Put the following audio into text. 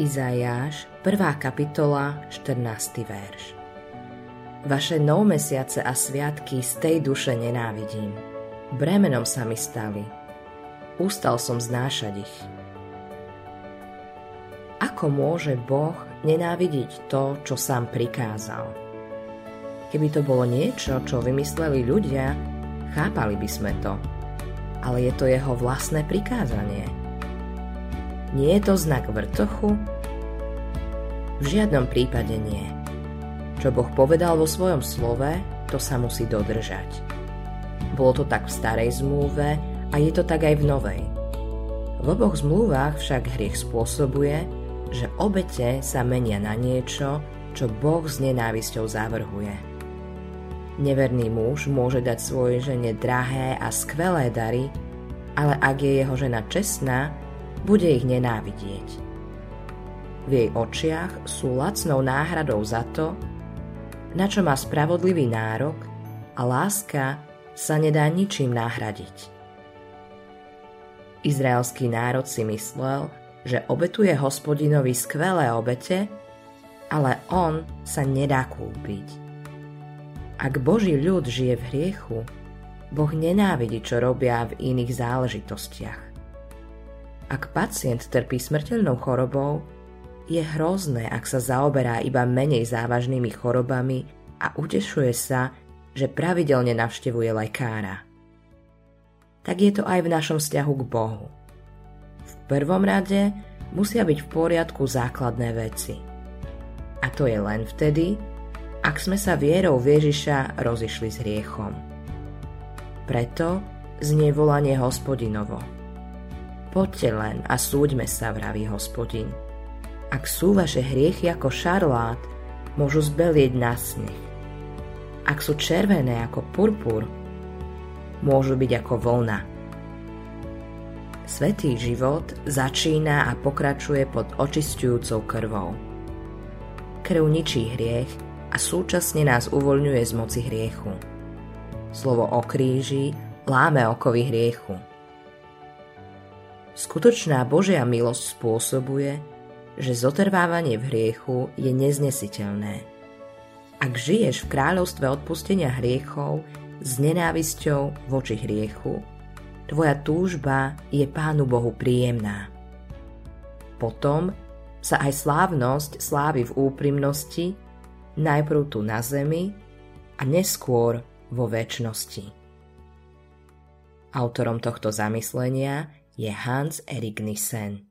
Izajáš, 1. kapitola, 14. verš. Vaše mesiace a sviatky z tej duše nenávidím. Bremenom sa mi stali. Ustal som znášať ich. Ako môže Boh nenávidieť to, čo sám prikázal? Keby to bolo niečo, čo vymysleli ľudia, chápali by sme to. Ale je to jeho vlastné prikázanie – nie je to znak vrtochu? V žiadnom prípade nie. Čo Boh povedal vo svojom slove, to sa musí dodržať. Bolo to tak v starej zmluve a je to tak aj v novej. V oboch zmluvách však hriech spôsobuje, že obete sa menia na niečo, čo Boh s nenávisťou zavrhuje. Neverný muž môže dať svojej žene drahé a skvelé dary, ale ak je jeho žena čestná, bude ich nenávidieť. V jej očiach sú lacnou náhradou za to, na čo má spravodlivý nárok a láska sa nedá ničím nahradiť. Izraelský národ si myslel, že obetuje hospodinovi skvelé obete, ale on sa nedá kúpiť. Ak Boží ľud žije v hriechu, Boh nenávidí, čo robia v iných záležitostiach. Ak pacient trpí smrteľnou chorobou, je hrozné, ak sa zaoberá iba menej závažnými chorobami a utešuje sa, že pravidelne navštevuje lekára. Tak je to aj v našom vzťahu k Bohu. V prvom rade musia byť v poriadku základné veci. A to je len vtedy, ak sme sa vierou Ježiša rozišli s hriechom. Preto znie volanie hospodinovo. Poďte len a súďme sa, vraví hospodin. Ak sú vaše hriechy ako šarlát, môžu zbelieť na sneh. Ak sú červené ako purpur, môžu byť ako vlna. Svetý život začína a pokračuje pod očistujúcou krvou. Krv ničí hriech a súčasne nás uvoľňuje z moci hriechu. Slovo o kríži láme okovy hriechu – Skutočná Božia milosť spôsobuje, že zotrvávanie v hriechu je neznesiteľné. Ak žiješ v kráľovstve odpustenia hriechov s nenávisťou voči hriechu, tvoja túžba je Pánu Bohu príjemná. Potom sa aj slávnosť slávy v úprimnosti, najprv tu na zemi a neskôr vo väčšnosti. Autorom tohto zamyslenia je Hans Erik Nissen.